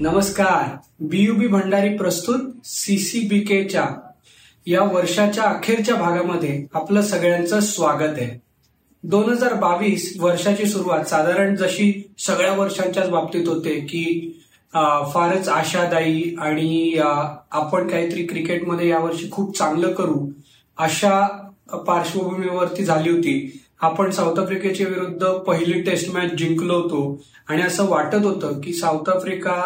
नमस्कार. बीयूबी भंडारी प्रस्तुत सीसीबीकेच्या या वर्षाच्या अखेरच्या भागामध्ये आपलं सगळ्यांचं स्वागत आहे. दोन हजार बावीस वर्षाची सुरुवात साधारण जशी सगळ्या वर्षांच्याच बाबतीत होते की फारच आशादायी आणि आपण काहीतरी क्रिकेटमध्ये यावर्षी खूप चांगलं करू अशा पार्श्वभूमीवरती झाली होती. आपण साऊथ आफ्रिकेच्या विरुद्ध पहिली टेस्ट मॅच जिंकलो होतो आणि असं वाटत होतं की साऊथ आफ्रिका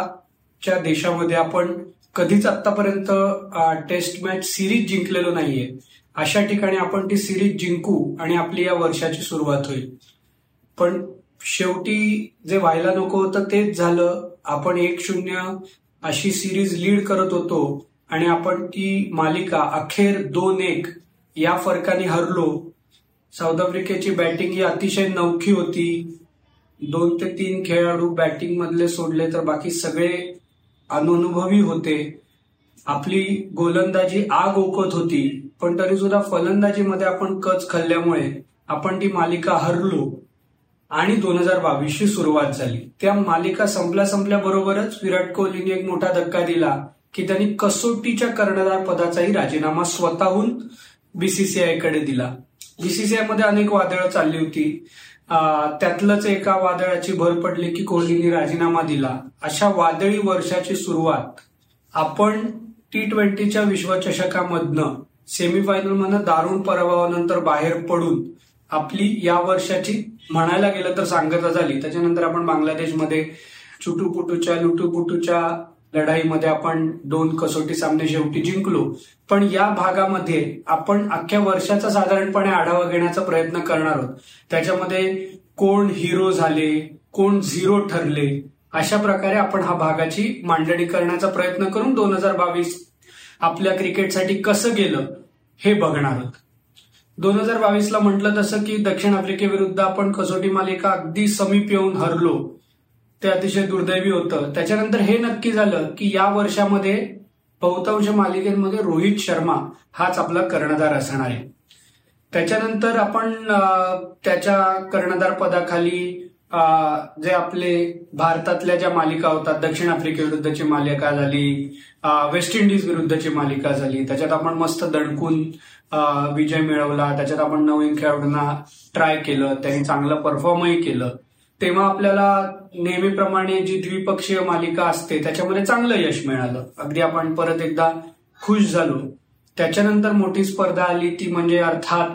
च्या देशामध्ये आपण कधीच आतापर्यंत टेस्ट मॅच सिरीज जिंकलेलो नाहीये. अशा ठिकाणी आपण ती सिरीज जिंकू आणि आपली या वर्षाची सुरुवात होईल. पण शेवटी जे व्हायला नको होतं तेच झालं. आपण एक शून्य अशी सिरीज लीड करत होतो आणि आपण ती मालिका अखेर दोन एक या फरकाने हरलो. साऊथ आफ्रिकेची बॅटिंग ही अतिशय नवखी होती. दोन ते तीन खेळाडू बॅटिंग मधले सोडले तर बाकी सगळे अनुभवी होते. आपली गोलंदाजी आग ओकत होती पण तरी सुद्धा फलंदाजीमध्ये आपण कच खाल्ल्यामुळे आपण ती मालिका हरलो आणि दोन हजार बावीसची सुरुवात झाली. त्या मालिका संपल्या संपल्याबरोबरच विराट कोहलीने एक मोठा धक्का दिला की त्यांनी कसोटीच्या कर्णधार पदाचाही राजीनामा स्वतःहून बीसीसीआयकडे दिला. बीसीसीआयमध्ये अनेक वादळं चालली होती. त्यातलंच एका वादळाची भर पडली की कोहलीने राजीनामा दिला. अशा वादळी वर्षाची सुरुवात आपण टी ट्वेंटीच्या विश्वचषकामधनं सेमीफायनलमधनं दारुण पराभवानंतर बाहेर पडून आपली या वर्षाची म्हणायला गेलं तर सांगता झाली. त्याच्यानंतर आपण बांगलादेशमध्ये चुटूपुटूच्या लुटूपुटूच्या लढाईमध्ये आपण दोन कसोटी सामने शेवटी जिंकलो. पण या भागामध्ये आपण अख्ख्या वर्षाचा साधारणपणे आढावा घेण्याचा प्रयत्न करणार आहोत. त्याच्यामध्ये कोण हिरो झाले कोण झिरो ठरले अशा प्रकारे आपण हा भागाची मांडणी करण्याचा प्रयत्न करून दोन हजार बावीस आपल्या क्रिकेटसाठी कसं गेलं हे बघणार आहोत. दोन हजार बावीसला म्हटलं तसं की दक्षिण आफ्रिकेविरुद्ध आपण कसोटी मालिका अगदी समीप येऊन हरलो. ते अतिशय दुर्दैवी होतं. त्याच्यानंतर हे नक्की झालं की या वर्षामध्ये बहुतांश मालिकेमध्ये रोहित शर्मा हाच आपला कर्णधार असणार आहे. त्याच्यानंतर आपण त्याच्या कर्णधार पदाखाली जे आपले भारतातल्या ज्या मालिका होतात दक्षिण आफ्रिकेविरुद्धची मालिका झाली वेस्ट इंडिज विरुद्धची मालिका झाली त्याच्यात आपण मस्त दणकून विजय मिळवला त्याच्यात आपण नवीन खेळाडूंना ट्राय केलं त्यांनी चांगलं परफॉर्मही केलं. तेव्हा आपल्याला नेहमीप्रमाणे जी द्विपक्षीय मालिका असते त्याच्यामध्ये चांगलं यश मिळालं. अगदी आपण परत एकदा खुश झालो. त्याच्यानंतर मोठी स्पर्धा आली ती म्हणजे अर्थात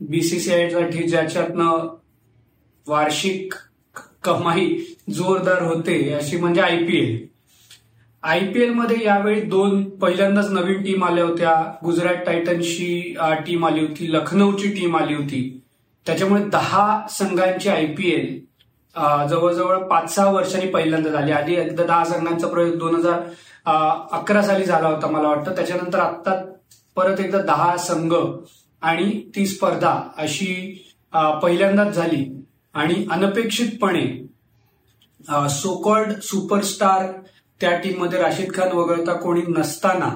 बीसीसीआयसाठी ज्याच्यातनं वार्षिक कमाई जोरदार होते अशी म्हणजे आयपीएल आयपीएलमध्ये यावेळी दोन पहिल्यांदाच नवीन टीम आल्या होत्या. गुजरात टायटन्सची टीम आली होती. लखनौची टीम आली होती. त्याच्यामुळे दहा संघांची आयपीएल जवळजवळ पाच सहा वर्षांनी पहिल्यांदा झाली आधी एकदा दहा संघांचा प्रयोग दोन हजार अकरा साली झाला होता मला वाटतं. त्याच्यानंतर आता परत एकदा दहा संघ आणि ती स्पर्धा अशी पहिल्यांदाच झाली. आणि अनपेक्षितपणे सोकॉल्ड सुपरस्टार त्या टीममध्ये राशीद खान वगळता कोणी नसताना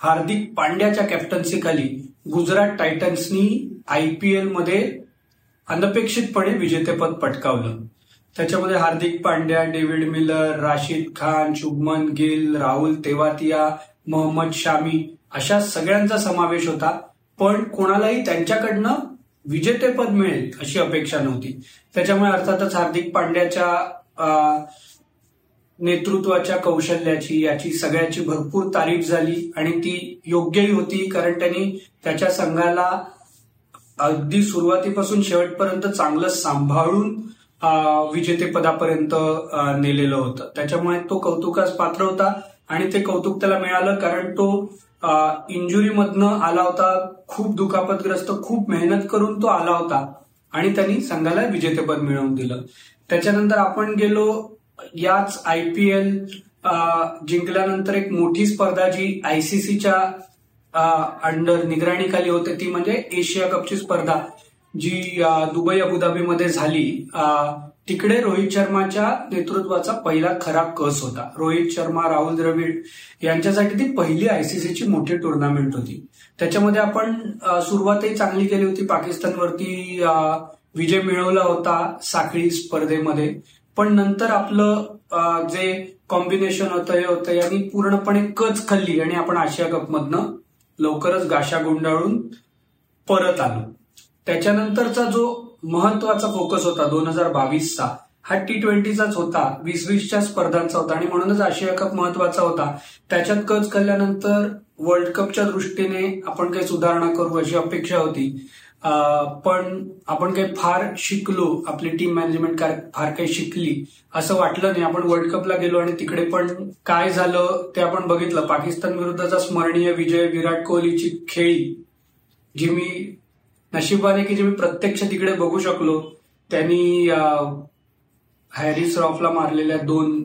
हार्दिक पांड्याच्या कॅप्टन्सीखाली गुजरात टायटन्सनी आयपीएलमध्ये अनपेक्षितपणे विजेतेपद पटकावलं. त्याच्यामध्ये हार्दिक पांड्या डेव्हिड मिलर राशिद खान शुभमन गिल राहुल तेवातिया मोहम्मद शामी अशा सगळ्यांचा समावेश होता. पण कोणालाही त्यांच्याकडनं विजेतेपद मिळेल अशी अपेक्षा नव्हती. त्याच्यामुळे अर्थातच हार्दिक पांड्याच्या अं, नेतृत्वाच्या कौशल्याची याची सगळ्याची भरपूर तारीफ झाली आणि ती योग्यही होती कारण त्यांनी त्याच्या संघाला अगदी सुरुवातीपासून शेवटपर्यंत चांगलं सांभाळून विजेतेपदापर्यंत नेलेलं होतं. त्याच्यामुळे तो कौतुकास पात्र होता आणि ते कौतुक त्याला मिळालं कारण तो इंजुरीमधनं आला होता खूप दुखापतग्रस्त खूप मेहनत करून तो आला होता आणि त्यांनी संघाला विजेतेपद मिळवून दिलं. त्याच्यानंतर आपण गेलो याच आयपीएल जिंकल्यानंतर एक मोठी स्पर्धा जी आयसीसीच्या अंडर निगराणीखाली होते ती म्हणजे एशिया कपची स्पर्धा. जी दुबई अबुधाबीमध्ये झाली तिकडे रोहित शर्माच्या नेतृत्वाचा पहिला खरा कस होता. रोहित शर्मा राहुल द्रविड यांच्यासाठी ती पहिली आयसीसीची मोठी टुर्नामेंट होती. त्याच्यामध्ये आपण सुरुवातही चांगली केली होती पाकिस्तानवरती विजय मिळवला होता साखळी स्पर्धेमध्ये. पण नंतर आपलं जे कॉम्बिनेशन होतं हे होतं यांनी पूर्णपणे कच खाल्ली आणि आपण आशिया कपमधनं लवकरच गाशा गुंडाळून परत आलो. त्याच्यानंतरचा जो महत्त्वाचा फोकस होता दोन हजार बावीसचा हा टी ट्वेंटीचाच होता वीस वीसच्या स्पर्धांचा होता आणि म्हणूनच आशिया कप महत्त्वाचा होता. त्याच्यात कच खाल्ल्यानंतर वर्ल्ड कपच्या दृष्टीने आपण काही सुधारणा करू अशी अपेक्षा होती. पण आपण काही फार शिकलो आपली टीम मॅनेजमेंट फार काही शिकली असं वाटलं नाही. आपण वर्ल्ड कपला गेलो आणि तिकडे पण काय झालं ते आपण बघितलं. पाकिस्तान विरुद्धचा स्मरणीय विजय विराट कोहलीची खेळी जी मी नशिबाने की जे मी प्रत्यक्ष तिकडे बघू शकलो त्यांनी हॅरिस रॉफला मारलेल्या दोन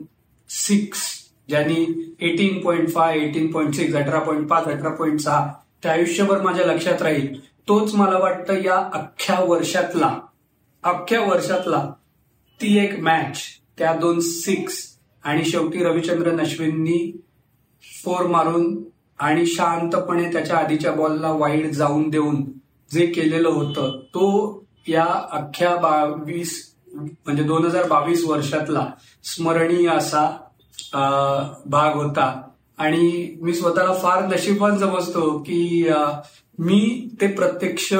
सिक्स ज्यांनी eighteen point five eighteen point six अठरा पॉईंट पाच अठरा पॉईंट सहा त्या आयुष्यभर माझ्या लक्षात राहील. तोच मला वाटतं या अख्ख्या वर्षातला अख्ख्या वर्षातला ती एक मॅच त्या दोन सिक्स आणि शेवटी रविचंद्रन अश्विननी फोर मारून आणि शांतपणे त्याच्या आधीच्या बॉलला वाईड जाऊन देऊन जे केलेलं होतं तो या अख्ख्या बावीस म्हणजे दोन हजार बावीस वर्षातला स्मरणीय असा भाग होता. आणि मी स्वतःला फार नशीबवान समजतो की मी ते प्रत्यक्ष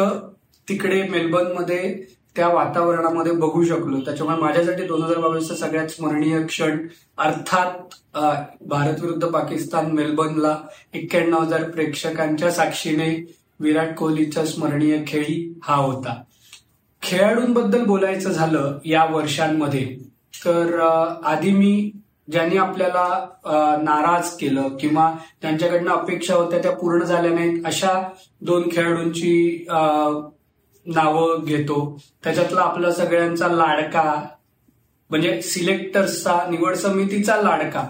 तिकडे मेलबर्नमध्ये त्या वातावरणामध्ये बघू शकलो. त्याच्यामुळे माझ्यासाठी दोन हजार बावीसचा सगळ्यात स्मरणीय क्षण अर्थात भारत विरुद्ध पाकिस्तान मेलबर्नला एक्क्याण्णव हजार प्रेक्षकांच्या साक्षीने विराट कोहलीचा स्मरणीय खेळी हा होता. खेळाडूंबद्दल बोलायचं झालं या वर्षांमध्ये तर आधी मी ज्यांनी आपल्याला नाराज केलं किंवा त्यांच्याकडनं अपेक्षा होत्या त्या पूर्ण झाल्या नाहीत अशा दोन खेळाडूंची नावं घेतो. त्याच्यातला आपला सगळ्यांचा लाडका म्हणजे सिलेक्टर्सचा निवड समितीचा लाडका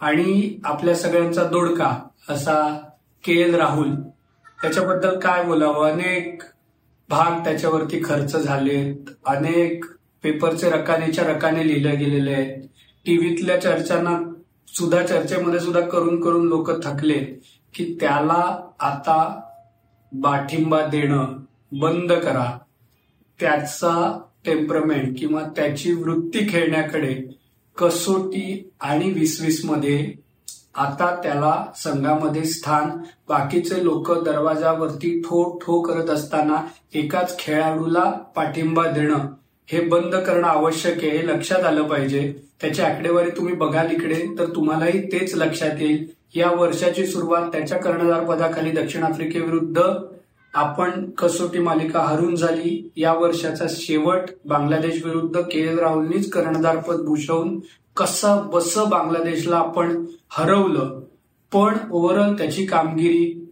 आणि आपल्या सगळ्यांचा दोडका असा के एल राहुल त्याच्याबद्दल काय बोलावं? अनेक भाग त्याच्यावरती खर्च झालेत. अनेक पेपरचे रकानेच्या रकाने लिहिले गेलेले आहेत टीव्हीतल्या चर्चांना सुद्धा चर्चेमध्ये सुद्धा करून करून लोक थकले की त्याला आता पाठिंबा देणं बंद करा. त्याचा टेम्परमेंट किंवा त्याची वृत्ती खेळण्याकडे कसोटी आणि वीस वीसमध्ये आता त्याला संघामध्ये स्थान बाकीचे लोक दरवाजावरती ठो ठो करत असताना एकाच खेळाडूला पाठिंबा देणं हे बंद करणं आवश्यक आहे हे लक्षात आलं पाहिजे. त्याची आकडेवारी तुम्ही बघाल इकडे तर तुम्हालाही तेच लक्षात येईल. या वर्षाची सुरुवात त्याच्या कर्णधार पदाखाली दक्षिण आफ्रिकेविरुद्ध आपण कसोटी मालिका हरून झाली. या वर्षाचा शेवट बांगलादेश विरुद्ध के एल राहुलनीच कर्णधारपद भूषवून कसं बस बांगलादेशला आपण हरवलं पण ओव्हरऑल त्याची कामगिरी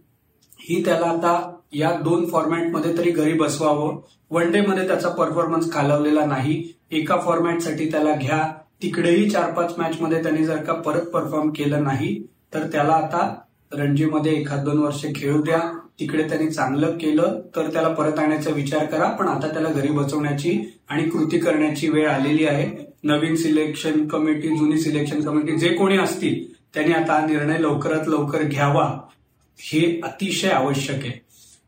ही त्याला आता या दोन फॉर्मॅटमध्ये तरी घरी बसवावं. वन डे मध्ये त्याचा परफॉर्मन्स खालवलेला नाही. एका फॉर्मॅटसाठी त्याला घ्या. तिकडेही चार पाच मॅच मध्ये त्याने जर का परत परफॉर्म केलं नाही तर त्याला आता रणजीमध्ये एखाद दोन वर्ष खेळू द्या. तिकडे त्याने चांगलं केलं तर त्याला परत आणण्याचा विचार करा. पण आता त्याला घरी बसवण्याची आणि कृती करण्याची वेळ आलेली आहे. नवीन सिलेक्शन कमिटी जुनी सिलेक्शन कमिटी जे कोणी असतील त्यांनी आता हा निर्णय लवकरात लवकर घ्यावा. हे अतिशय आवश्यक आहे.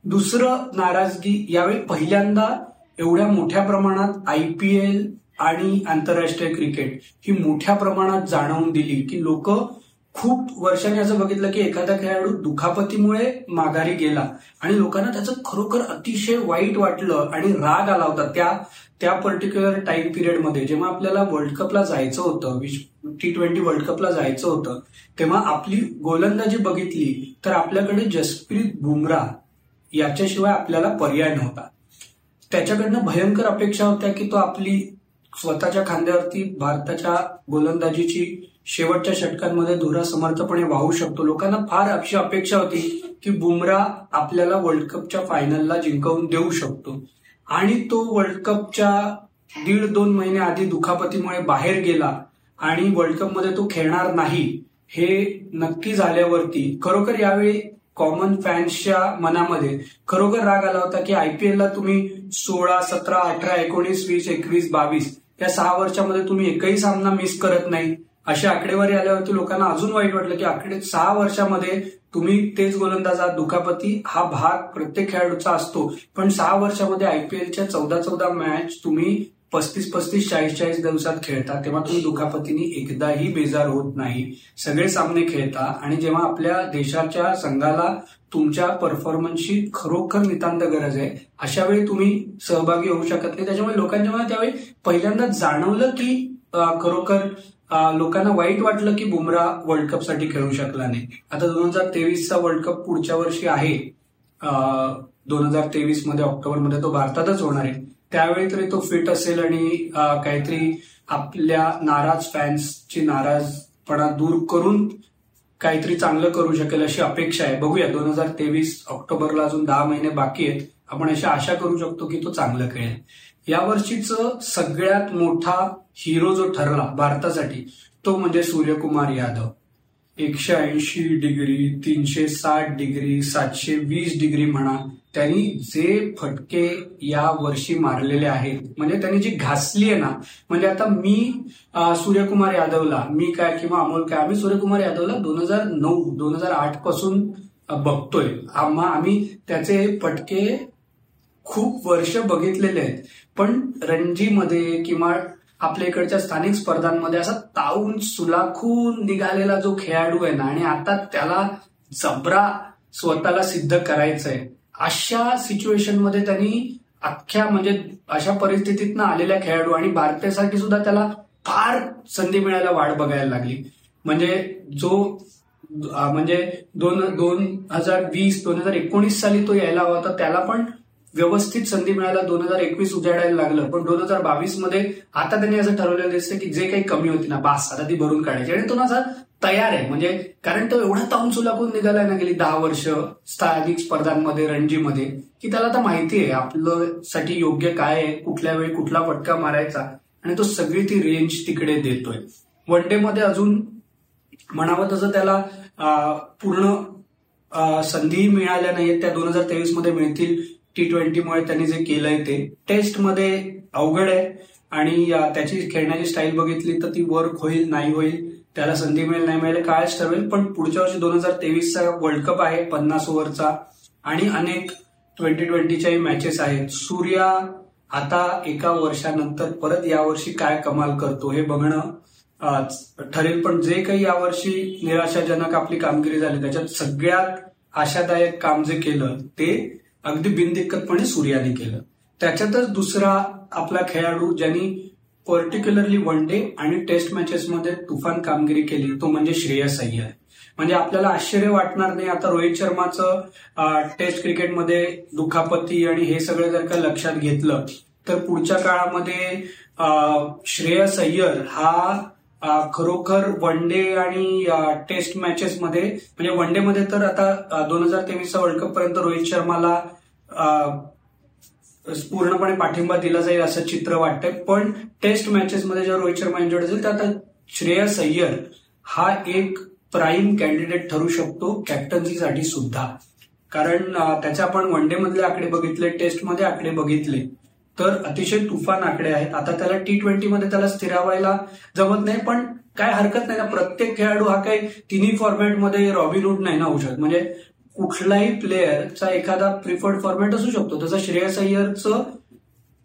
दुसरं नाराजगी यावेळी पहिल्यांदा एवढ्या मोठ्या प्रमाणात आयपीएल आणि आंतरराष्ट्रीय क्रिकेट ही मोठ्या प्रमाणात जाणवून दिली की लोक खूप वर्षांनी असं बघितलं की एखादा खेळाडू दुखापतीमुळे माघारी गेला आणि लोकांना त्याचं खरोखर अतिशय वाईट वाटलं आणि राग आला होता त्या त्या पर्टिक्युलर टाइम पिरियडमध्ये जेव्हा आपल्याला वर्ल्ड कपला जायचं होतं टी ट्वेंटी वर्ल्ड कपला जायचं होतं तेव्हा आपली गोलंदाजी बघितली तर आपल्याकडे जसप्रीत बुमराह याच्याशिवाय आपल्याला पर्याय नव्हता. त्याच्याकडनं भयंकर अपेक्षा होत्या की तो आपली स्वतःच्या खांद्यावरती भारताच्या गोलंदाजीची शेवटच्या षटकांमध्ये धुरा समर्थपणे वाहू शकतो. लोकांना फार अशी अपेक्षा होती की बुमराह आपल्याला वर्ल्ड कपच्या फायनलला जिंकवून देऊ शकतो. आणि तो वर्ल्ड कपच्या दीड दोन महिने आधी दुखापतीमुळे बाहेर गेला आणि वर्ल्ड कपमध्ये तो खेळणार नाही हे नक्की झाल्यावरती खरोखर यावेळी कॉमन फॅन्सच्या मनामध्ये खरोखर राग आला होता की आयपीएलला तुम्ही सोळा सतरा अठरा एकोणीस वीस एकवीस बावीस या सहा वर्षामध्ये तुम्ही एकही सामना मिस करत नाही. अशी आकडेवारी आल्यावरती लोकांना अजून वाईट वाटलं की आकडे सहा वर्षामध्ये तुम्ही तेच गोलंदाजात दुखापती हा भाग प्रत्येक खेळाडूचा असतो. पण सहा वर्षामध्ये आयपीएलच्या चौदा चौदा मॅच तुम्ही पस्तीस पस्तीस चाळीस चाळीस दिवसात खेळता तेव्हा तुम्ही दुखापतीने एकदाही बेजार होत नाही. सगळे सामने खेळता आणि जेव्हा आपल्या देशाच्या संघाला तुमच्या परफॉर्मन्सची खरोखर नितांत गरज आहे. अशा वेळी तुम्ही सहभागी होऊ शकत नाही. त्याच्यामुळे लोकांच्या मला त्यावेळी पहिल्यांदा जाणवलं की खरोखर लोकांना वाईट वाटलं की बुमरा वर्ल्ड कपसाठी खेळू शकला नाही. आता दोन हजार तेवीसचा वर्ल्ड कप पुढच्या वर्षी आहे. दोन हजार तेवीसमध्ये ऑक्टोबरमध्ये तो भारतातच होणार आहे. त्यावेळी तरी तो फिट असेल आणि काहीतरी आपल्या नाराज फॅन्सची नाराजपणा दूर करून काहीतरी चांगलं करू शकेल अशी अपेक्षा आहे. बघूया दोन हजार तेवीस ऑक्टोबरला अजून दहा महिने बाकी आहेत. आपण अशी आशा करू शकतो की तो चांगलं खेळेल यावर्षीच सगळ्यात मोठा हिरो जो ठरला भारतासाठी तो म्हणजे सूर्यकुमार यादव. एकशे ऐंशी डिग्री तीनशे साठ डिग्री सातशे वीस डिग्री म्हणा त्यांनी जे फटके या वर्षी मारलेले आहेत म्हणजे त्यांनी जी घासली आहे ना म्हणजे आता मी सूर्यकुमार यादवला मी काय किंवा अमोल काय आम्ही सूर्यकुमार यादवला दोन हजार नऊ दोन हजार आठपासून बघतोय. आम्ही त्याचे फटके खूप वर्ष बघितलेले आहेत. पण रणजीमध्ये किंवा आपल्या इकडच्या स्थानिक स्पर्धांमध्ये असा ताऊन सुलाखून निघालेला जो खेळाडू आहे ना आणि आता त्याला जबरा स्वतःला सिद्ध करायचंय. अशा सिच्युएशनमध्ये त्यांनी अख्ख्या म्हणजे अशा परिस्थितीतनं आलेल्या खेळाडू आणि भारतासाठी सुद्धा त्याला फार संधी मिळायला वाट बघायला लागली. म्हणजे जो म्हणजे दोन दोन हजार वीस दोन हजार एकोणीस साली तो यायला हवा होता त्याला पण व्यवस्थित संधी मिळायला दोन हजार एकवीस उजाडायला लागलं. पण दोन हजार बावीसमध्ये आता त्यांनी असं ठरवलेलं दिसतं की जे काही कमी होती ना बास आता ती भरून काढायची. आणि तो ना तयार आहे. म्हणजे कारण तो एवढा ताऊन सुलाखून निघालाय ना गेली दहा वर्ष स्थानिक स्पर्धांमध्ये रणजीमध्ये की त्याला आता माहिती आहे आपलं साठी योग्य काय आहे कुठल्या वेळी कुठला फटका मारायचा. आणि तो सगळी ती रेंज तिकडे देतोय. वन डे मध्ये अजून म्हणावं तसं त्याला पूर्ण संधी मिळाल्या नाहीत त्या दोन हजार तेवीसमध्ये मिळतील. टी ट्वेंटीमुळे त्यांनी जे केलंय ते. टेस्टमध्ये अवघड आहे आणि त्याची खेळण्याची स्टाईल बघितली तर ती वर्क होईल नाही होईल त्याला संधी मिळेल नाही मिळेल कायच ठरवेल. पण पुढच्या वर्षी दोन हजार तेवीसचा वर्ल्ड कप आहे पन्नास ओव्हरचा. आणि अनेक ट्वेंटी ट्वेंटीच्याही मॅचेस आहेत. सूर्या आता एका वर्षानंतर परत यावर्षी काय कमाल करतो हे बघणं ठरेल. पण जे काही यावर्षी निराशाजनक आपली कामगिरी झाली त्याच्यात सगळ्यात आशादायक काम जे केलं ते अगदी बिनदिक्कतपणे सूर्याने केलं. त्याच्यातच दुसरा आपला खेळाडू ज्यांनी पर्टिक्युलरली वन डे आणि टेस्ट मॅचेसमध्ये तुफान कामगिरी केली तो म्हणजे श्रेयस अय्यर. म्हणजे आपल्याला आश्चर्य वाटणार नाही आता रोहित शर्माचं टेस्ट क्रिकेटमध्ये दुखापती आणि हे सगळं जर का लक्षात घेतलं तर पुढच्या काळामध्ये श्रेयस अय्यर हा खरोखर वन डे आणि टेस्ट मॅचेस मध्ये म्हणजे वन डे मध्ये तर आता दोन हजार तेवीसचा वर्ल्ड कप पर्यंत रोहित शर्माला पूर्णपणे पाठिंबा दिला जाईल असं चित्र वाटतंय. पण टेस्ट मॅचेसमध्ये जेव्हा रोहित शर्मा इंजर्ड असेल तर आता श्रेयस अय्यर हा एक प्राईम कॅन्डिडेट ठरू शकतो कॅप्टन्सीसाठी सुद्धा. कारण त्याचे आपण वन डे मधले आकडे बघितले टेस्टमध्ये आकडे बघितले. तर अतिशय तुफान आकडे आहेत. आता त्याला टी ट्वेंटी मध्ये त्याला स्थिरावायला जमत नाही पण काय हरकत नाही ना. प्रत्येक खेळाडू हा काही तिन्ही फॉर्मॅटमध्ये रॉबिनहूड नाही ना होऊ शकत. म्हणजे कुठलाही प्लेअरचा एखादा प्रिफर्ड फॉर्मॅट असू शकतो. तसं श्रेयस अय्यरचं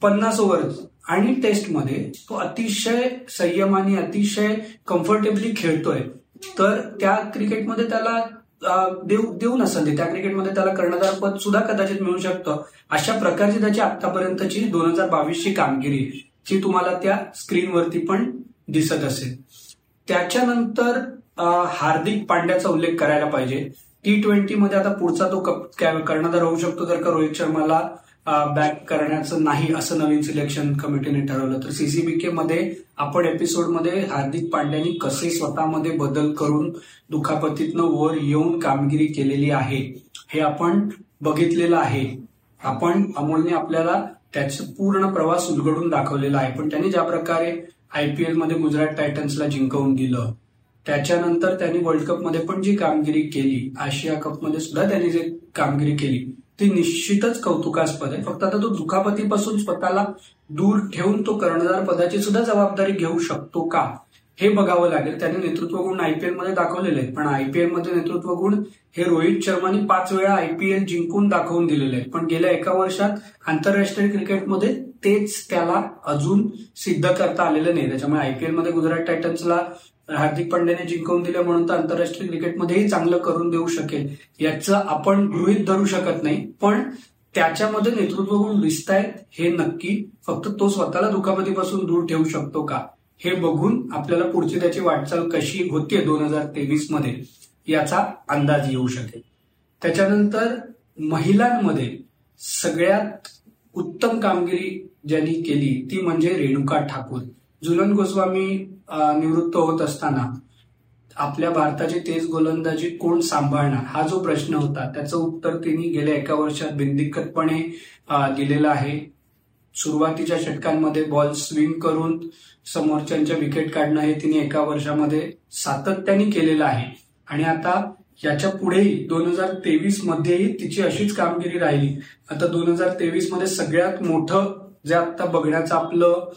पन्नास ओव्हर आणि टेस्टमध्ये तो अतिशय संयमाने अतिशय कम्फर्टेबली खेळतोय. तर त्या क्रिकेटमध्ये त्याला देऊ देऊ नसेल त्या क्रिकेटमध्ये त्याला कर्णधार पद सुद्धा कदाचित मिळू शकतं. अशा प्रकारची त्याची आतापर्यंतची दोन हजार बावीसची कामगिरी जी तुम्हाला त्या स्क्रीनवरती पण दिसत असेल. त्याच्यानंतर हार्दिक पांड्याचा उल्लेख करायला पाहिजे. टी ट्वेंटी मध्ये आता पुढचा तो कर्णधार होऊ शकतो जर का रोहित शर्माला बॅक करण्याचं नाही असं नवीन सिलेक्शन कमिटीने ठरवलं. तर सीसीबीके मध्ये आपण एपिसोडमध्ये हार्दिक पांड्यानी कसे स्वतःमध्ये बदल करून दुखापतीतनं वर येऊन कामगिरी केलेली आहे हे आपण बघितलेलं आहे. आपण अमोलने आपल्याला त्याचा पूर्ण प्रवास उलगडून दाखवलेला आहे. पण त्यांनी ज्या प्रकारे आयपीएलमध्ये गुजरात टायटन्सला जिंकवून दिलं त्याच्यानंतर त्यांनी वर्ल्ड कपमध्ये पण जी कामगिरी केली आशिया कपमध्ये सुद्धा त्यांनी जे कामगिरी केली ती निश्चितच कौतुकास्पद आहे. फक्त आता तो दुखापतीपासून स्वतःला दूर ठेवून तो कर्णधार पदाची सुद्धा जबाबदारी घेऊ शकतो का? हे बघावं लागेल. त्याने नेतृत्व गुण आयपीएलमध्ये दाखवलेले आहेत. पण आयपीएलमध्ये नेतृत्व गुण हे रोहित शर्माने पाच वेळा आयपीएल जिंकून दाखवून दिलेले आहेत. पण गेल्या एका वर्षात आंतरराष्ट्रीय क्रिकेटमध्ये तेच त्याला अजून सिद्ध करता आलेलं नाही. त्याच्यामुळे आयपीएलमध्ये गुजरात टायटन्सला हार्दिक पांड्याने जिंकवून दिलं म्हणून तर आंतरराष्ट्रीय क्रिकेटमध्येही चांगलं करून देऊ शकेल. याचं आपण गृहित धरू शकत नाही. पण त्याच्यामध्ये नेतृत्व गुण दिसत आहेत हे नक्की फक्त तो स्वतःला दुखापतीपासून दूर ठेवू शकतो का? हे बघून आपल्याला पुढची त्याची वाटचाल कशी होतीये दोन हजार तेवीसमध्ये याचा अंदाज येऊ शकेल. त्याच्यानंतर महिलांमध्ये सगळ्यात उत्तम कामगिरी ज्यांनी केली ती म्हणजे रेणुका ठाकूर. झुलन गोस्वामी निवृत्त होत असताना आपल्या भारताची तेज गोलंदाजी कोण सांभाळणार? हा जो प्रश्न होता त्याचं उत्तर तिने गेल्या एका वर्षात बिनदिक्कतपणे दिलेलं आहे. सुरुवातीच्या षटकांमध्ये बॉल स्विंग करून समोरच्यांच्या विकेट काढणं हे तिने एका वर्षामध्ये सातत्याने केलेलं आहे. आणि आता याच्या पुढेही दोन हजार तेवीस मध्येही तिची अशीच कामगिरी राहिली. आता दोन हजार तेवीसमध्ये सगळ्यात मोठं जे आता बघण्याचं आपलं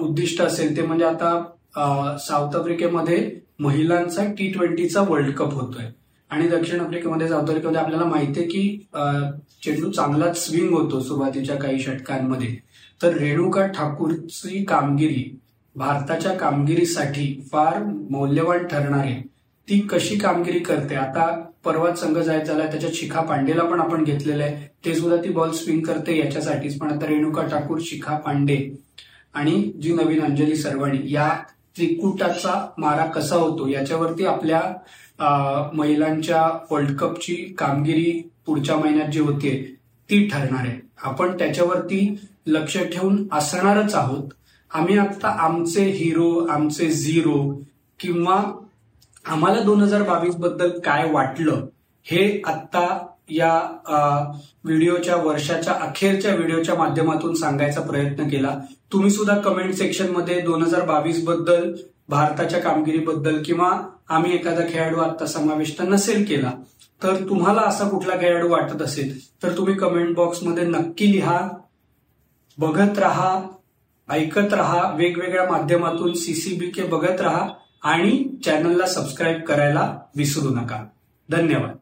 उद्दिष्ट असेल ते म्हणजे आता साऊथ आफ्रिकेमध्ये महिलांचा टी ट्वेंटीचा वर्ल्ड कप होतोय. आणि दक्षिण आफ्रिकेमध्ये साऊथ आफ्रिकेमध्ये आपल्याला माहिती आहे की चेंडू चांगलाच स्विंग होतो सुरुवातीच्या काही षटकांमध्ये. तर रेणुका ठाकूरची कामगिरी भारताच्या कामगिरीसाठी फार मौल्यवान ठरणार आहे. ती कशी कामगिरी करते? आता परवाच संघ जायचा झाला त्याच्यात शिखा पांडेला पण आपण घेतलेलं आहे. ते सुद्धा ती बॉल स्विंग करते याच्यासाठीच. पण आता रेणुका ठाकूर शिखा पांडे आणि जी नवीन अंजली सरवाणी या त्रिकुटाचा मारा कसा होतो? याच्यावरती आपल्या महिलांच्या वर्ल्ड कपची कामगिरी पुढच्या महिन्यात जी होतीये ती ठरणार आहे. आपण त्याच्यावरती लक्ष ठेवून असणारच आहोत. आम्ही आता आमचे हिरो आमचे झिरो किंवा आम्हाला दोन हजार बावीसबद्दल काय वाटलं हे आत्ता या व्हिडिओच्या वर्षाच्या अखेरच्या व्हिडिओच्या माध्यमातून सांगायचा प्रयत्न केला. तुम्ही सुद्धा कमेंट सेक्शनमध्ये दोन हजार बावीसबद्दल भारताच्या कामगिरीबद्दल किंवा आम्ही एखादा खेळाडू आता समाविष्ट नसेल केला तर तुम्हाला असा कुठला खेळाडू वाटत असेल तर तुम्ही कमेंट बॉक्समध्ये नक्की लिहा. बघत राहा ऐकत राहा वेगवेगळ्या माध्यमातून सीसीबी के बघत राहा आणि चॅनलला सबस्क्राईब करायला विसरू नका. धन्यवाद.